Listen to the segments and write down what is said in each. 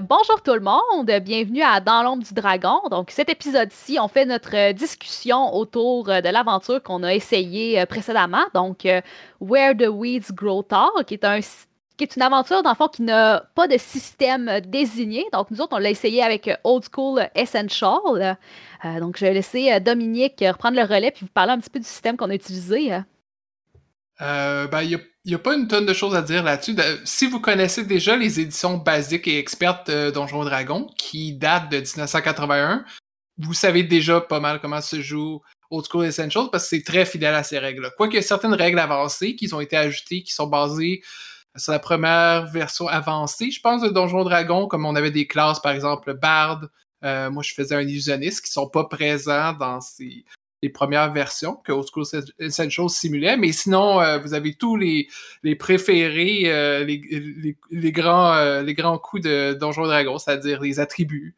bonjour tout le monde, bienvenue à Dans l'ombre du dragon. Donc cet épisode-ci, on fait notre euh, discussion autour euh, de l'aventure qu'on a essayée euh, précédemment, donc Where the Weeds Grow Tall, qui est un qui est une aventure, dans le fond, qui n'a pas de système désigné. Donc, nous autres, on l'a essayé avec Old School Essential. donc, je vais laisser Dominique reprendre le relais puis vous parler un petit peu du système qu'on a utilisé. ben, il n'y a pas une tonne de choses à dire là-dessus. Si vous connaissez déjà les éditions basiques et expertes de Donjons Dragon, qui datent de 1981, vous savez déjà pas mal comment se joue Old School Essentials parce que c'est très fidèle à ces règles-là. Quoique certaines règles avancées qui ont été ajoutées, qui sont basées sur la première version avancée, je pense, de Donjons Dragon, comme on avait des classes, par exemple, Bard, euh, moi, je faisais un illusionniste qui sont pas présents dans ces, les premières versions que Old School Essentials simulait. Mais sinon, euh, vous avez tous les, les préférés, euh, les, les, grands, euh, les grands coups de Donjon Dragon, c'est-à-dire les attributs.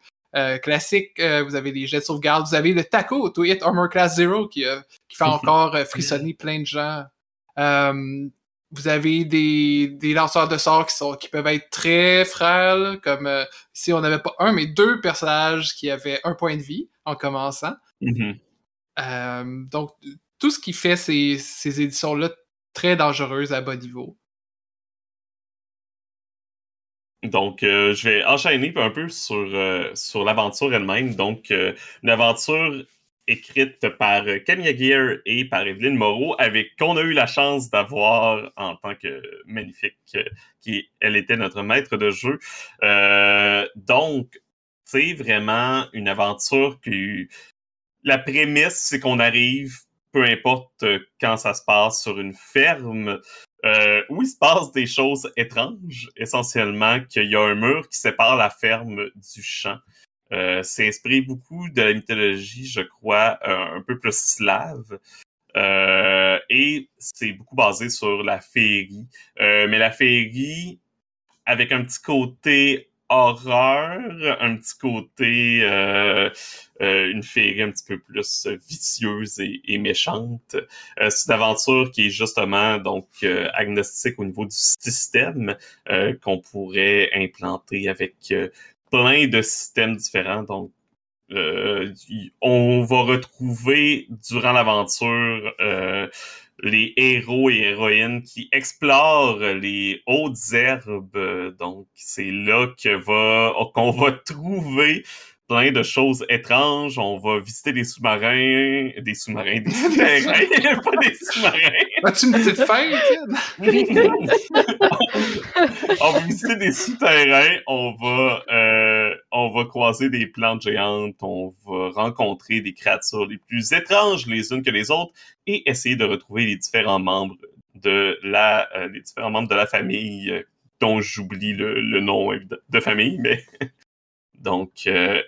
classiques, vous avez les jets de sauvegarde, vous avez le taco, To Hit Armor Class Zero, qui, qui fait encore frissonner plein de gens. Vous avez des, des, lanceurs de sorts qui, sont, qui peuvent être très frêles, comme si on n'avait pas un, mais deux personnages qui avaient un point de vie en commençant. Mm-hmm. Euh, donc, tout ce qui fait ces, ces éditions-là très dangereuses à bas niveau. Donc, euh, je vais enchaîner un peu sur, euh, sur l'aventure elle-même. Donc, une aventure écrite par Camille Gear et par Evelyne Moreau, avec qu'on a eu la chance d'avoir en tant que magnifique, qui elle était notre maître de jeu. donc, c'est vraiment une aventure qui, la prémisse, c'est qu'on arrive, peu importe euh, quand ça se passe, sur une ferme euh, où il se passe des choses étranges, essentiellement qu'il y a un mur qui sépare la ferme du champ. Euh, c'est inspiré beaucoup de la mythologie, je crois, un peu plus slave. et c'est beaucoup basé sur la féerie. mais la féerie, avec un petit côté horreur, un petit côté euh, euh, une féerie un petit peu plus vicieuse et, méchante. Euh, c'est une aventure qui est justement donc agnostique au niveau du système qu'on pourrait implanter avec plein de systèmes différents. Donc on va retrouver durant l'aventure les héros et héroïnes qui explorent les hautes herbes. Donc, c'est là que va, qu'on va trouver plein de choses étranges. On va visiter des sous-marins, des sous-marins, des souterrains, pas des sous-marins. As-tu une petite fin, On va visiter des souterrains, on va, euh, on va croiser des plantes géantes, on va rencontrer des créatures les plus étranges les unes que les autres et essayer de retrouver les différents membres de la, euh, les différents membres de la famille euh, dont j'oublie le, le, nom de famille, mais donc euh,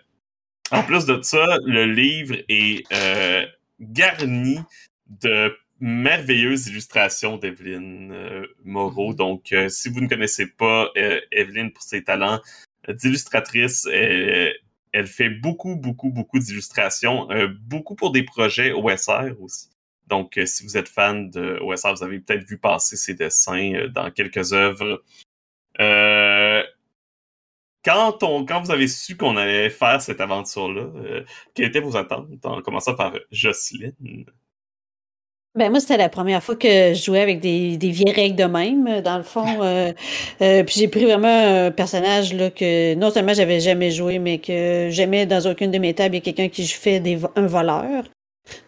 en plus de ça, le livre est euh, garni de merveilleuses illustrations d'Evelyne euh, Moreau. Mm-hmm. Donc, euh, si vous ne connaissez pas Evelyne pour ses talents d'illustratrice, elle fait beaucoup, beaucoup, beaucoup d'illustrations, beaucoup pour des projets OSR aussi. Donc, si vous êtes fan de OSR, vous avez peut-être vu passer ses dessins dans quelques œuvres. Quand, on, quand vous avez su qu'on allait faire cette aventure-là, euh, quelles étaient vos attentes, en commençant par Jocelyne? Ben moi, c'était la première fois que je jouais avec des, des vieilles règles de même, dans le fond. Euh, euh, puis j'ai pris vraiment un personnage là, que non seulement j'avais jamais joué, mais que jamais dans aucune de mes tables, il y a quelqu'un qui fait des, un voleur.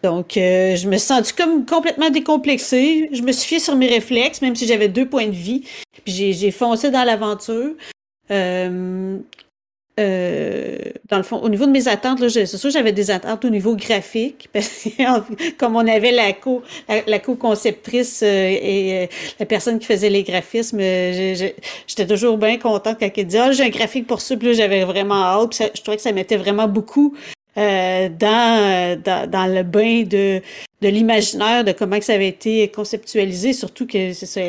Donc, je me suis sentie comme complètement décomplexée. Je me suis fiée sur mes réflexes, même si j'avais deux points de vie. Puis j'ai foncé dans l'aventure. Euh, euh, dans le fond, au niveau de mes attentes, c'est sûr j'avais des attentes au niveau graphique, parce que comme on avait la co la, co-conceptrice euh, et la personne qui faisait les graphismes, j'étais toujours bien contente quand elle disait ah, j'ai un graphique pour ça, puis j'avais vraiment hâte, je trouvais que ça mettait vraiment beaucoup euh, dans, dans, dans, le bain de, de l'imaginaire, de comment que ça avait été conceptualisé, surtout que c'est ça,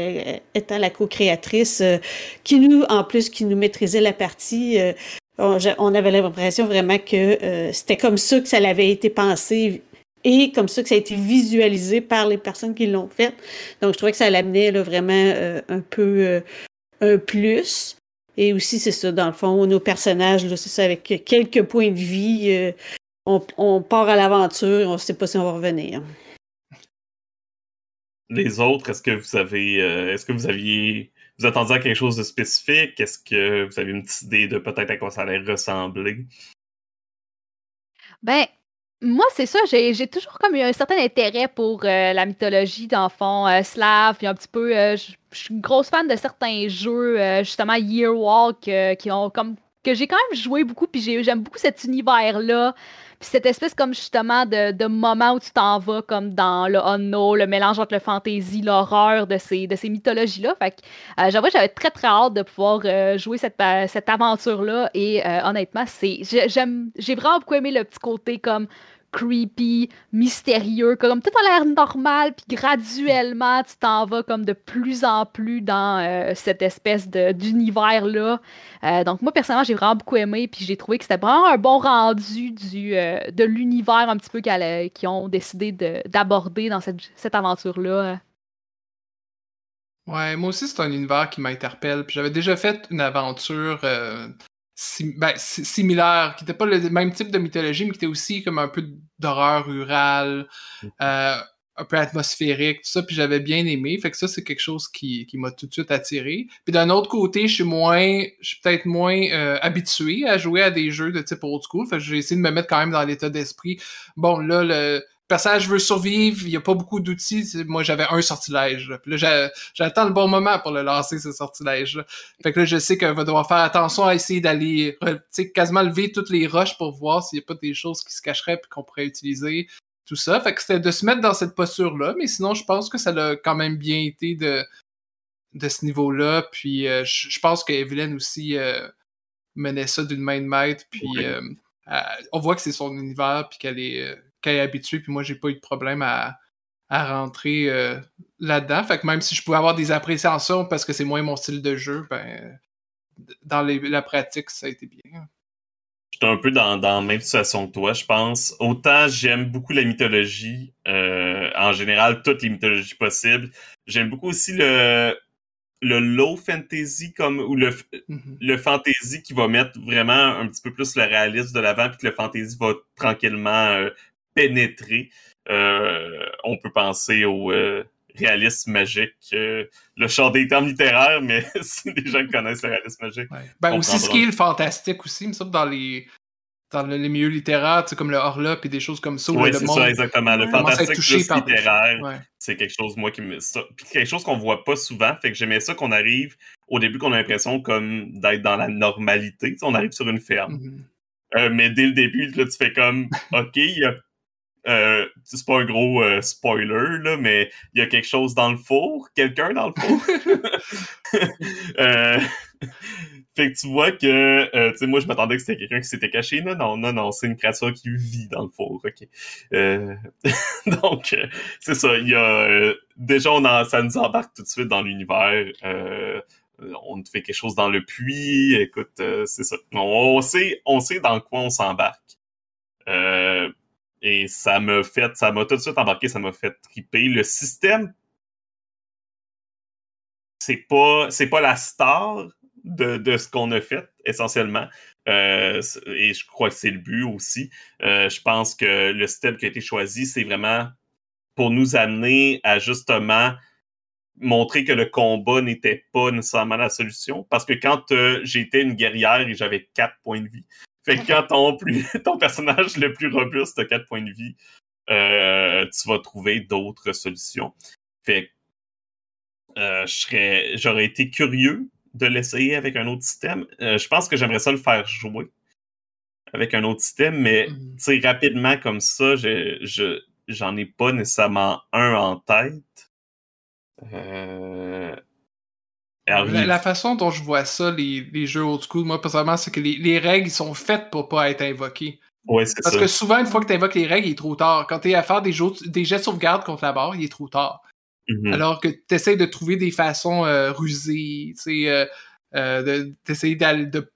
étant la co-créatrice, euh, qui nous, en plus, qui nous maîtrisait la partie, euh, on, avait l'impression vraiment que euh, c'était comme ça que ça avait été pensé et comme ça que ça a été visualisé par les personnes qui l'ont fait. Donc, je trouvais que ça l'amenait vraiment euh, un peu euh, un plus. Et aussi, c'est ça, dans le fond, nos personnages, c'est ça, avec quelques points de vie, on, on, part à l'aventure, on ne sait pas si on va revenir. Les autres, est-ce que vous avez, est-ce que vous aviez vous attendiez à quelque chose de spécifique? Est-ce que vous avez une petite idée de peut-être à quoi ça allait ressembler? Ben, moi, c'est ça, j'ai toujours comme eu un certain intérêt pour euh, la mythologie d'enfants euh, slave, puis un petit peu, euh, je suis une grosse fan de certains jeux, justement Yearwalk, qui ont comme que j'ai quand même joué beaucoup, puis j'aime beaucoup cet univers-là. Puis cette espèce comme justement de, de moment où tu t'en vas comme dans le unknown, le mélange entre le fantasy, l'horreur de ces, de ces mythologies-là. Fait que euh, j'avoue j'avais très très hâte de pouvoir euh, jouer cette, euh, cette aventure-là. Et honnêtement, j'ai vraiment beaucoup aimé le petit côté comme creepy, mystérieux, comme tout a l'air normal, puis graduellement, tu t'en vas comme de plus en plus dans euh, cette espèce d'univers-là. Euh, donc moi, personnellement, j'ai vraiment beaucoup aimé, puis j'ai trouvé que c'était vraiment un bon rendu du, euh, de l'univers un petit peu qu'ils ont décidé d'aborder dans cette, cette aventure-là. Ouais, moi aussi, c'est un univers qui m'interpelle. J'avais déjà fait une aventure ben, similaire, qui n'était pas le même type de mythologie, mais qui était aussi comme un peu d'horreur rurale, euh, un peu atmosphérique, tout ça, puis j'avais bien aimé. Fait que ça, c'est quelque chose qui, qui m'a tout de suite attiré. Puis d'un autre côté, je suis moins, je suis peut-être moins euh, habitué à jouer à des jeux de type old school. Fait que j'ai essayé de me mettre quand même dans l'état d'esprit. Bon, là, le, personnage veut survivre, il n'y a pas beaucoup d'outils. Moi, j'avais un sortilège. Puis là, j'attends le bon moment pour le lancer, ce sortilège. -là. Fait que là, je sais qu'elle va devoir faire attention à essayer d'aller quasiment lever toutes les roches pour voir s'il n'y a pas des choses qui se cacheraient et qu'on pourrait utiliser. Tout ça. Fait que c'était de se mettre dans cette posture-là. Mais sinon, je pense que ça a quand même bien été de, de ce niveau-là. Puis euh, je pense que Evelyn aussi euh, menait ça d'une main de maître. Puis euh, on voit que c'est son univers puis qu'elle est qu'elle est habituée, puis moi, j'ai pas eu de problème à, rentrer euh, là-dedans. Fait que même si je pouvais avoir des appréciations parce que c'est moins mon style de jeu, ben, dans la pratique, ça a été bien. J'étais un peu dans, dans, la même situation que toi, je pense. Autant j'aime beaucoup la mythologie, euh, en général, toutes les mythologies possibles. J'aime beaucoup aussi le, le low fantasy comme ou le, mm-hmm. le fantasy qui va mettre vraiment un petit peu plus le réalisme de l'avant puis que le fantasy va tranquillement euh, pénétrer. Euh, on peut penser au euh, réalisme magique, euh, le chant des termes littéraires, mais si les gens connaissent le réalisme magique. Ben, aussi ce qui est le fantastique aussi, me semble, dans les dans les milieux littéraires, comme le Horla et des choses comme ça. Oui, c'est ça, exactement. Le fantastique plus littéraire, c'est quelque chose, moi, qui me... quelque chose qu'on voit pas souvent. Fait que j'aimais ça qu'on arrive, au début, qu'on a l'impression comme d'être dans la normalité. on arrive sur une ferme. Mm-hmm. mais dès le début, là, tu fais comme, OK, il y a euh, c'est pas un gros euh, spoiler, là, mais il y a quelque chose dans le four, quelqu'un dans le four? euh, fait que tu vois que, euh, tu sais, moi je m'attendais que c'était quelqu'un qui s'était caché. Non, non, non, non, c'est une créature qui vit dans le four, ok. Euh, donc, c'est ça, il y a, déjà, on en, ça nous embarque tout de suite dans l'univers. on fait quelque chose dans le puits, écoute, c'est ça. On, sait, on sait dans quoi on s'embarque. Euh, et ça m'a fait, ça m'a tout de suite embarqué, ça m'a fait triper. Le système, c'est pas, c'est pas la star de, de ce qu'on a fait, essentiellement. Euh, et je crois que c'est le but aussi. Euh, je pense que le système qui a été choisi, c'est vraiment pour nous amener à justement montrer que le combat n'était pas nécessairement la solution. Parce que quand euh, j'étais une guerrière et j'avais quatre points de vie, fait que quand ton, plus, ton personnage le plus robuste a 4 points de vie, euh, tu vas trouver d'autres solutions. Fait que euh, j'aurais été curieux de l'essayer avec un autre système. Euh, je pense que j'aimerais ça le faire jouer avec un autre système, mais mm. rapidement comme ça, je, j'en ai pas nécessairement un en tête. La, façon dont je vois ça, les, les jeux old school, moi, personnellement, c'est que les, les, règles sont faites pour pas être invoquées. Ouais, c'est Parce que souvent, une fois que tu invoques les règles, il est trop tard. Quand tu es à faire des, jeux, des jets de sauvegarde contre la barre, il est trop tard. Mm-hmm. Alors que tu essaies de trouver des façons euh, rusées, euh, euh, d'essayer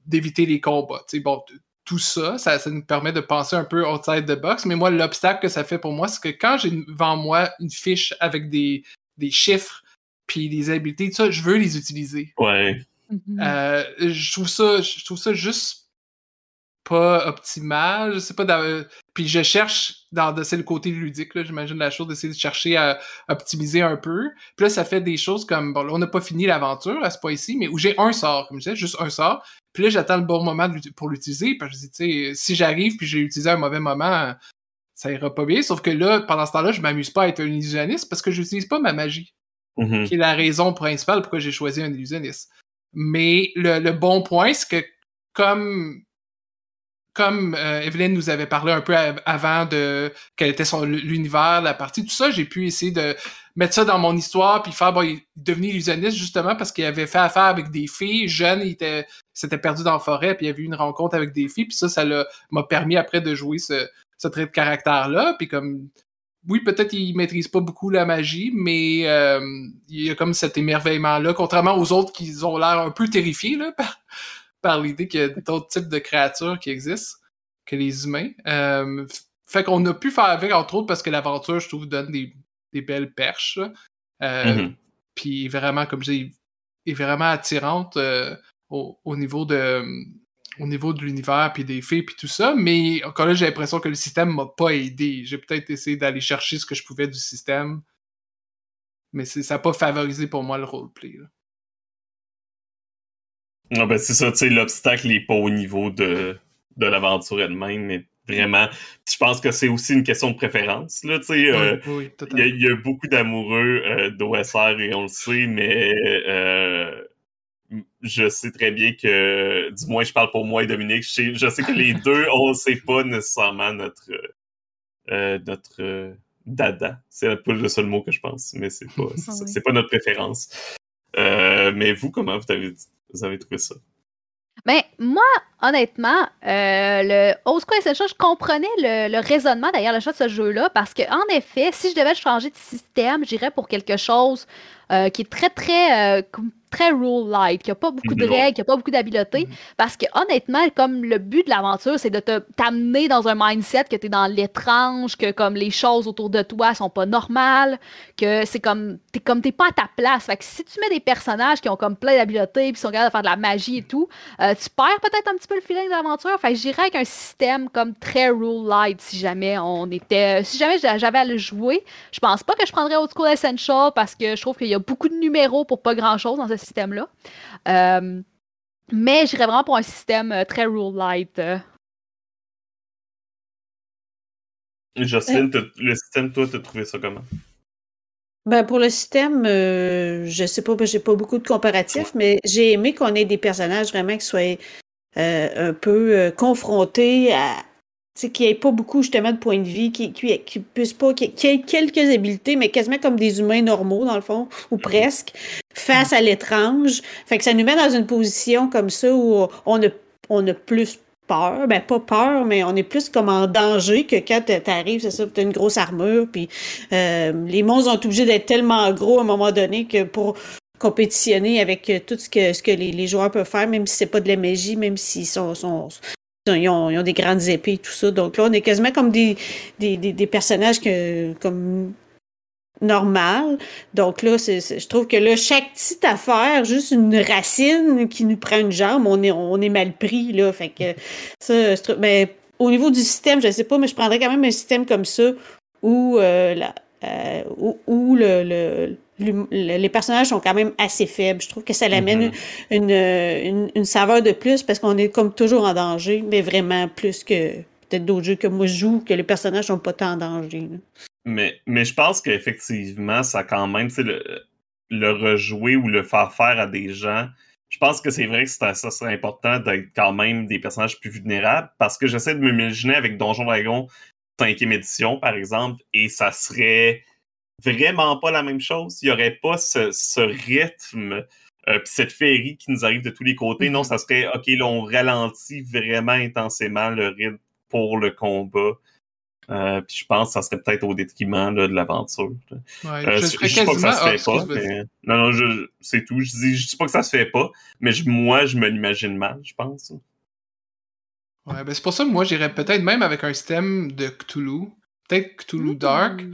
d'éviter les combats. bon, tout ça, ça, nous permet de penser un peu outside the box. Mais moi, l'obstacle que ça fait pour moi, c'est que quand j'ai devant moi une fiche avec des, des chiffres puis des habiletés, tout ça, je veux les utiliser. Ouais. Mhm. Euh, je trouve ça, je trouve ça juste pas optimal. Je sais pas. Puis je cherche dans c'est le côté ludique, là, j'imagine la chose d'essayer de chercher à optimiser un peu. Puis là, ça fait des choses comme bon, là, on n'a pas fini l'aventure à ce point-ci, mais où j'ai un sort, comme je disais, juste un sort. Puis là, j'attends le bon moment pour l'utiliser. Parce que je dis, tu sais, si j'arrive puis j'ai utilisé un mauvais moment, ça ira pas bien. Sauf que là, pendant ce temps-là, je m'amuse pas à être un illusionniste parce que j'utilise pas ma magie. Mm-hmm. Qui est la raison principale pourquoi j'ai choisi un illusionniste. Mais le, le bon point, c'est que comme comme euh, Evelyne nous avait parlé un peu avant de quel était son l'univers, la partie, tout ça, j'ai pu essayer de mettre ça dans mon histoire puis faire bon, il est devenu illusionniste justement parce qu'il avait fait affaire avec des filles jeunes, il était s'était perdu dans la forêt puis il avait eu une rencontre avec des filles puis ça ça m'a permis après de jouer ce, ce trait de caractère là puis comme oui, peut-être qu'il maîtrise pas beaucoup la magie, mais euh, il y a comme cet émerveillement-là, contrairement aux autres qui ont l'air un peu terrifiés là, par, par l'idée qu'il y a d'autres types de créatures qui existent que les humains. Euh, fait qu'on a pu faire avec, entre autres, parce que l'aventure, je trouve, donne des, belles perches. Euh, mm-hmm. Puis vraiment, comme je dis, est vraiment attirante au, niveau de au niveau de l'univers puis des filles puis tout ça, mais encore là, j'ai l'impression que le système m'a pas aidé. J'ai peut-être essayé d'aller chercher ce que je pouvais du système, mais ça n'a pas favorisé pour moi le roleplay. Non, ah, ben c'est ça, tu sais, l'obstacle n'est pas au niveau de, de l'aventure elle-même, mais vraiment, je pense que c'est aussi une question de préférence, là, tu sais. Euh, il y, a beaucoup d'amoureux euh, d'OSR et on le sait, mais euh, je sais très bien que, du moins, je parle pour moi et Dominique, je sais, que les deux, on ne sait pas nécessairement notre, notre dada. C'est un peu le seul mot que je pense, mais c'est pas, c'est pas notre préférence. mais vous, comment vous avez vous avez trouvé ça? Ben, moi, honnêtement, euh, le Old School Essential, je comprenais le, raisonnement derrière le choix de ce jeu-là parce que, en effet, si je devais changer de système, j'irais pour quelque chose euh, qui est très, très euh, très rule-like, qui a pas beaucoup de règles, qui a pas beaucoup d'habileté. Mm-hmm. Parce que honnêtement, comme le but de l'aventure, c'est de t'amener dans un mindset que tu es dans l'étrange, que comme les choses autour de toi sont pas normales, que c'est comme t'es comme t'es pas à ta place. Fait que si tu mets des personnages qui ont comme plein d'habiletés puis sont capables de faire de la magie et tout, euh, tu perds peut-être un petit peu le feeling de l'aventure. Fait que j'irais avec un système comme très rule-like si jamais on était. Si jamais j'avais à le jouer, je pense pas que je prendrais Old School Essential parce que je trouve qu'il y a beaucoup de numéros pour pas grand chose dans ce système-là. Euh, mais j'irais vraiment pour un système euh, très rule light. Euh. Jocelyne, le système, toi, t'as trouvé ça comment? Ben pour le système, je sais pas, j'ai pas beaucoup de comparatifs, mais j'ai aimé qu'on ait des personnages vraiment qui soient un peu confrontés à, qu'il n'y ait pas beaucoup justement de points de vie, qui qui, qui puisse pas, qui, ait quelques habiletés, mais quasiment comme des humains normaux, dans le fond, ou presque, face à l'étrange. Fait que ça nous met dans une position comme ça où on a, on a plus peur. Ben, pas peur, mais on est plus comme en danger que quand t'arrives, c'est ça, t'as une grosse armure, puis euh, les monstres ont obligé d'être tellement gros à un moment donné que pour compétitionner avec tout ce que, ce que les, les joueurs peuvent faire, même si c'est pas de la magie, même s'ils sont, sont, ils ont, des grandes épées et tout ça. Donc là, on est quasiment comme des, des, personnages que, comme normal. Donc là, je trouve que là, chaque petite affaire, juste une racine qui nous prend une jambe, on est, on est mal pris, là. Fait que ça, je trouve, mais au niveau du système, je ne sais pas, mais je prendrais quand même un système comme ça où, euh, la, euh, où, le les personnages sont quand même assez faibles. Je trouve que ça l'amène mm-hmm. une, saveur de plus parce qu'on est comme toujours en danger, mais vraiment plus que peut-être d'autres jeux que moi je joue, que les personnages sont pas tant en danger. Mais, mais je pense qu'effectivement, ça quand même, le, le rejouer ou le faire faire à des gens, je pense que c'est vrai que ça serait important d'être quand même des personnages plus vulnérables parce que j'essaie de m'imaginer avec Donjon Dragon 5e édition, par exemple, et ça serait vraiment pas la même chose. Il n'y aurait pas ce, rythme, euh, cette féerie qui nous arrive de tous les côtés. Non, mm-hmm. ça serait, OK, là, on ralentit vraiment intensément le rythme pour le combat. Euh, puis je pense que ça serait peut-être au détriment là, de l'aventure. Ouais, Euh, je je dis pas que ça se ah, fait pas. vas-y. mais- Non, non, je- c'est tout. Je dis, je dis pas que ça se fait pas, mais je- moi, je me l'imagine mal, je pense. Ouais, ben c'est pour ça que moi j'irais peut-être même avec un système de Cthulhu. Peut-être Cthulhu Dark.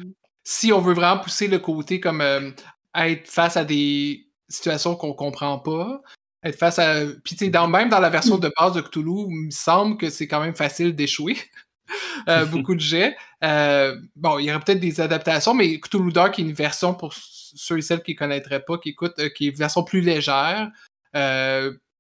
Si on veut vraiment pousser le côté comme euh, être face à des situations qu'on comprend pas. Être face à. Puis tu sais, même dans la version de base de Cthulhu, il me semble que c'est quand même facile d'échouer. Euh, beaucoup de jets. Euh, bon, il y aurait peut-être des adaptations, mais Cthulhu Dark est une version pour ceux et celles qui ne connaîtraient pas, qui écoutent, qui est une version plus légère,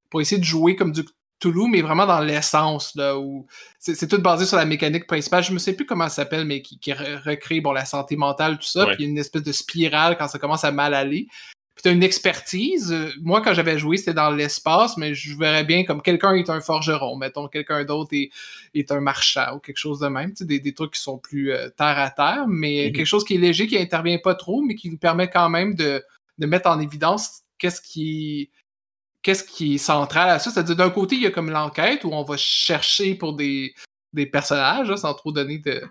pour essayer de jouer comme du Cthulhu, mais vraiment dans l'essence, là, où c'est tout basé sur la mécanique principale. Je me sais plus comment ça s'appelle, mais qui, qui re- recrée bon, la santé mentale, tout ça, Ouais. puis il y a une espèce de spirale quand ça commence à mal aller. Puis t'as une expertise. Euh, Moi, quand j'avais joué, c'était dans l'espace, mais je verrais bien comme quelqu'un est un forgeron, mettons, quelqu'un d'autre est, est un marchand ou quelque chose de même. Des, des trucs qui sont plus euh, terre à terre, mais Mhm. quelque chose qui est léger, qui intervient pas trop, mais qui nous permet quand même de, de mettre en évidence qu'est-ce qui qu'est-ce qui est central à ça? C'est-à-dire, d'un côté, il y a comme l'enquête où on va chercher pour des, des personnages, sans trop donner de,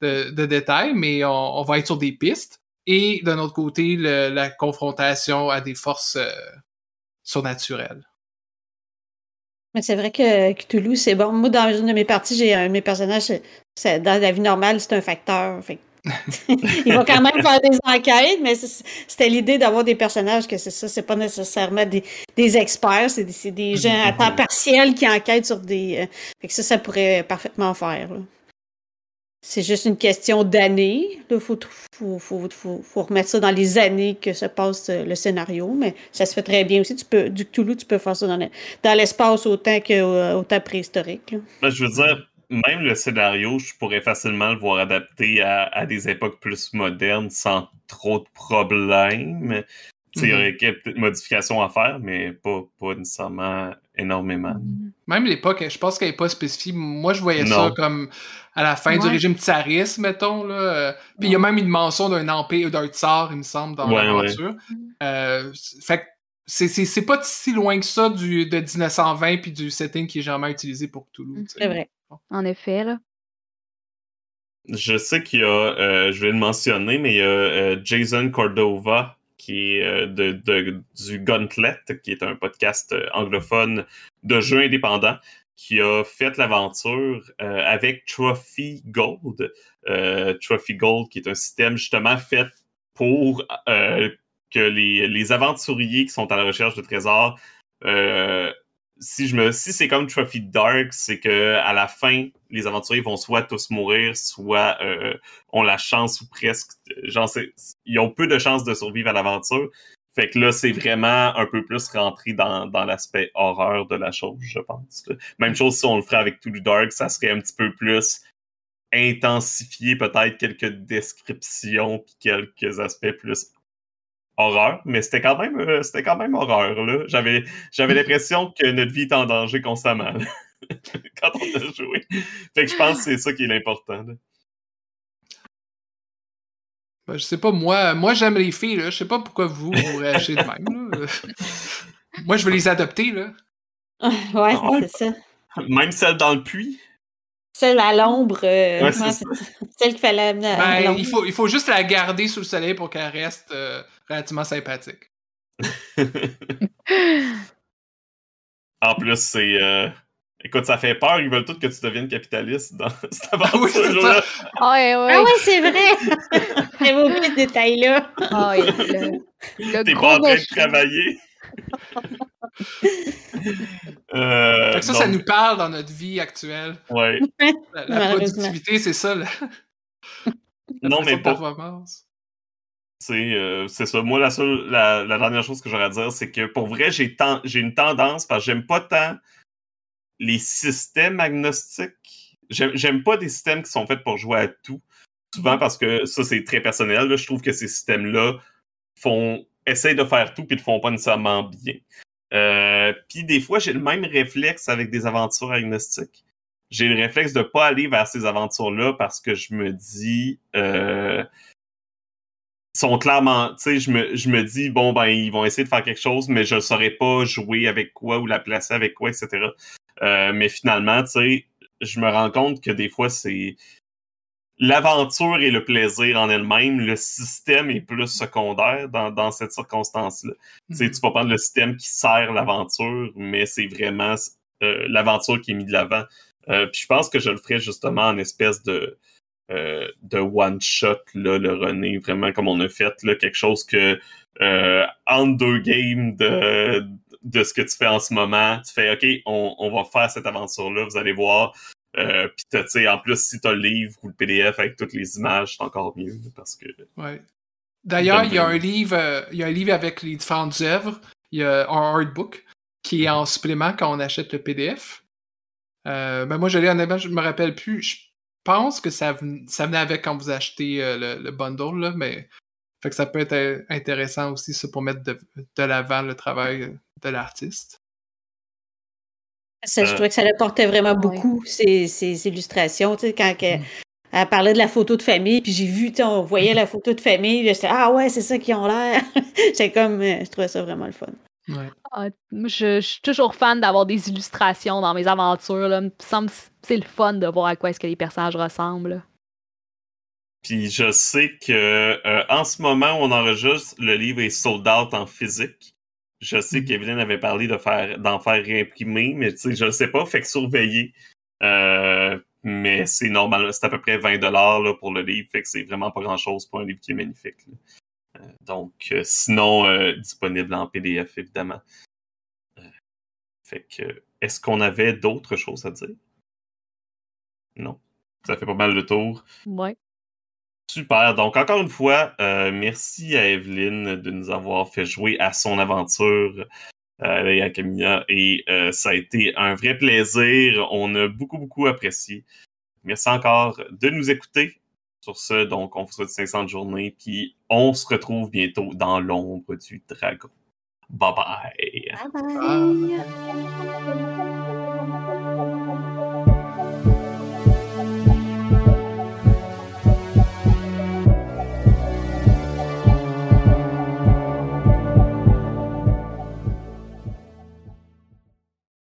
de, détails, mais on, va être sur des pistes. Et d'un autre côté, la confrontation à des forces euh, surnaturelles. C'est vrai que Cthulhu, c'est bon. Moi, dans une de mes parties, j'ai un de mes personnages, dans la vie normale, c'est un facteur. Il va quand même faire des enquêtes, mais c'était l'idée d'avoir des personnages que c'est ça, c'est pas nécessairement des, des experts, c'est des, des gens à temps partiel qui enquêtent sur des. euh, fait que ça, ça pourrait parfaitement faire. C'est juste une question d'années. Il faut, faut, faut, faut, faut remettre ça dans les années que se passe euh, le scénario, mais ça se fait très bien aussi. Tu peux, du Cthulhu, tu peux faire ça dans le- dans l'espace autant que euh, au temps préhistorique. Ben, je veux dire, même le scénario, je pourrais facilement le voir adapté à, à des époques plus modernes sans trop de problèmes. Il y Mhm. aurait quelques modifications à faire, mais pas, pas nécessairement énormément. Même l'époque, je pense qu'elle n'est pas spécifiée. Moi, je voyais Non. ça comme à la fin du régime tsariste, mettons. Là. Puis il y a même une mention d'un empire, d'un tsar, il me semble, dans Ouais, l'aventure. Euh, fait que c'est- c'est c'est pas si loin que ça du, de 1920 puis du setting qui est jamais utilisé pour tu sais. C'est vrai. En effet, là. Je sais qu'il y a, euh, je vais le mentionner, mais il y a euh, Jason Cordova qui est euh, de, du Gauntlet, qui est un podcast anglophone de jeux indépendants, qui a fait l'aventure avec Trophy Gold. Trophy Gold, qui est un système justement fait pour que les, les aventuriers qui sont à la recherche de trésors si je me si c'est comme Trophy Dark, c'est que à la fin, les aventuriers vont soit tous mourir, soit euh, ont la chance ou presque genre ils ont peu de chances de survivre à l'aventure. Fait que là, c'est vraiment un peu plus rentré dans, dans l'aspect horreur de la chose, je pense. Même chose si on le ferait avec Toulouse Dark, ça serait un petit peu plus intensifié, peut-être quelques descriptions puis quelques aspects plus horreur, mais c'était quand même euh, c'était quand même horreur là. J'avais j'avais l'impression que notre vie est en danger constamment là, quand on a joué. Fait que je pense que c'est ça qui est l'important. là. Ben, je sais pas, moi, moi j'aime les filles, là. Je sais pas pourquoi vous, vous réagissez de même. là. moi, je veux les adopter, là. ouais, Ah ouais. c'est ça. Même celle dans le puits? Celle à l'ombre, euh, Ouais, c'est ouais, ça. c'est- celle qu'il fallait amener à Ben, l'ombre. il, faut, il faut juste la garder sous le soleil pour qu'elle reste euh, relativement sympathique. en plus, c'est euh, écoute, ça fait peur, ils veulent tous que tu deviennes capitaliste dans cette Ah oui, c'est aventure-là. Ah, ouais, ouais. Ah ouais, c'est vrai! J'avais oublié ce détail-là. Ah, le, T'es pas en train de travailler. Euh, Fait que ça, ça nous parle dans notre vie actuelle. ouais. La, productivité, c'est ça, la, la Non, mais de pas, performance. C'est euh, c'est ça. Moi, la seule, la, dernière chose que j'aurais à dire, c'est que pour vrai, j'ai ten- une tendance parce que j'aime pas tant les systèmes agnostiques. J'aime pas des systèmes qui sont faits pour jouer à tout. Souvent parce que ça, c'est très personnel. là. Je trouve que ces systèmes-là font essayent de faire tout puis le font pas nécessairement bien. Euh, puis des fois, j'ai le même réflexe avec des aventures agnostiques. J'ai le réflexe de pas aller vers ces aventures-là parce que je me dis euh, sont clairement, tu sais, je me, je me dis, bon, ben, ils vont essayer de faire quelque chose, mais je ne saurais pas jouer avec quoi ou la placer avec quoi, etc. Euh, mais finalement, tu sais, je me rends compte que des fois, c'est. l'aventure et le plaisir en elle-même, le système est plus secondaire dans, dans cette circonstance-là. Tu sais, Mhm. tu vas prendre le système qui sert l'aventure, mais c'est vraiment euh, l'aventure qui est mise de l'avant. Euh, puis je pense que je le ferais justement en espèce de, euh, de one-shot, là, le René, vraiment comme on a fait, là, quelque chose que euh, entre deux games de, de ce que tu fais en ce moment, tu fais OK, on, on va faire cette aventure-là, vous allez voir. Euh, puis tu sais, en plus, si t'as le livre ou le PDF avec toutes les images, c'est encore mieux parce que Ouais. D'ailleurs, il y a un livre, euh, il y a un livre avec les différentes œuvres. Il y a un artbook qui est en supplément quand on achète le PDF. Euh, ben moi, je l'ai honnêtement, je me rappelle plus. Je pense que ça, ven- ça venait avec quand vous achetez euh, le, le bundle, là, mais fait que ça peut être euh, intéressant aussi, ça, pour mettre de, de l'avant le travail euh, de l'artiste. Ça, je trouvais que ça apportait vraiment ouais. beaucoup, ces, ces illustrations. Tu sais, quand Mm. elle parlait de la photo de famille, puis j'ai vu, tu sais, on voyait la photo de famille, là, j'étais Ah ouais, c'est ça qu'ils ont l'air. J'étais comme, je trouvais ça vraiment le fun. Ouais. Ah, moi, je, je suis toujours fan d'avoir des illustrations dans mes aventures. Là. Il me semble que c'est le fun de voir à quoi est-ce que les personnages ressemblent. Puis je sais que euh, en ce moment où on enregistre, le livre est sold out en physique. Je sais Mhm. qu'Evelyne avait parlé de faire d'en faire réimprimer, mais tu sais, je ne sais pas, fait que surveiller. Euh, mais c'est normal, c'est à peu près 20 dollars pour le livre, fait que c'est vraiment pas grand-chose pour un livre qui est magnifique. là. Donc, euh, sinon, euh, disponible en PDF, évidemment. Euh, fait que, est-ce qu'on avait d'autres choses à dire? Non. Ça fait pas mal le tour. Ouais. Super. Donc, encore une fois, euh, merci à Evelyne de nous avoir fait jouer à son aventure euh, à Camilla. Et euh, ça a été un vrai plaisir. On a beaucoup, beaucoup apprécié. Merci encore de nous écouter. Sur ce, donc, on vous souhaite 500 journées. Puis, on se retrouve bientôt dans l'ombre du dragon. Bye bye. Bye bye.